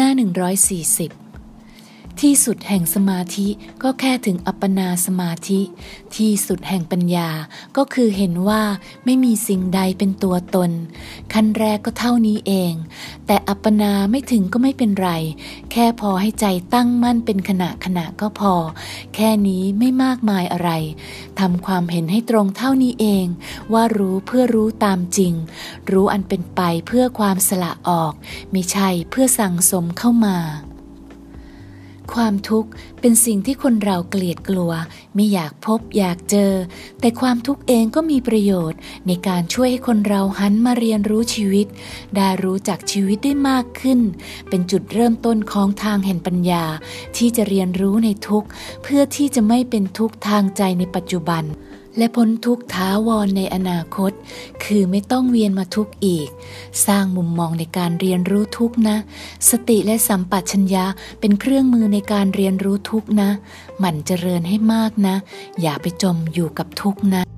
หน้า 140 ที่สุดแห่งสมาธิก็แค่ถึงอัปปนาสมาธิ ที่สุดแห่งปัญญาก็คือเห็นว่าไม่มีสิ่งใดเป็นตัวตน ขั้นแรกก็เท่านี้เอง แต่อัปปนาไม่ถึงก็ไม่เป็นไร แค่พอให้ใจตั้งมั่นเป็นขณะขณะก็พอ แค่นี้ไม่มากมายอะไรทำความเห็นให้ตรงเท่านี้เอง ว่ารู้เพื่อรู้ตามจริง รู้อันเป็นไปเพื่อความสละออก ไม่ใช่เพื่อสั่งสมเข้ามา ความทุกข์เป็นสิ่งที่คนเราเกลียดกลัว ไม่อยากพบอยากเจอ แต่ความทุกข์เองก็มีประโยชน์ ในการช่วยให้คนเราหันมาเรียนรู้ชีวิต ได้รู้จักชีวิตได้มากขึ้น เป็นจุดเริ่มต้นของทางแห่งปัญญา ที่จะเรียนรู้ในทุกข์ เพื่อที่จะไม่เป็นทุกข์ทางใจในปัจจุบัน และพ้นทุกท้าวรในอนาคต คือไม่ต้องเวียนมาทุกอีก สร้างมุมมองในการเรียนรู้ทุกนะ สติและสัมปชัญญะเป็นเครื่องมือในการเรียนรู้ทุกนะ หมั่นเจริญให้มากนะ อย่าไปจมอยู่กับทุกนะ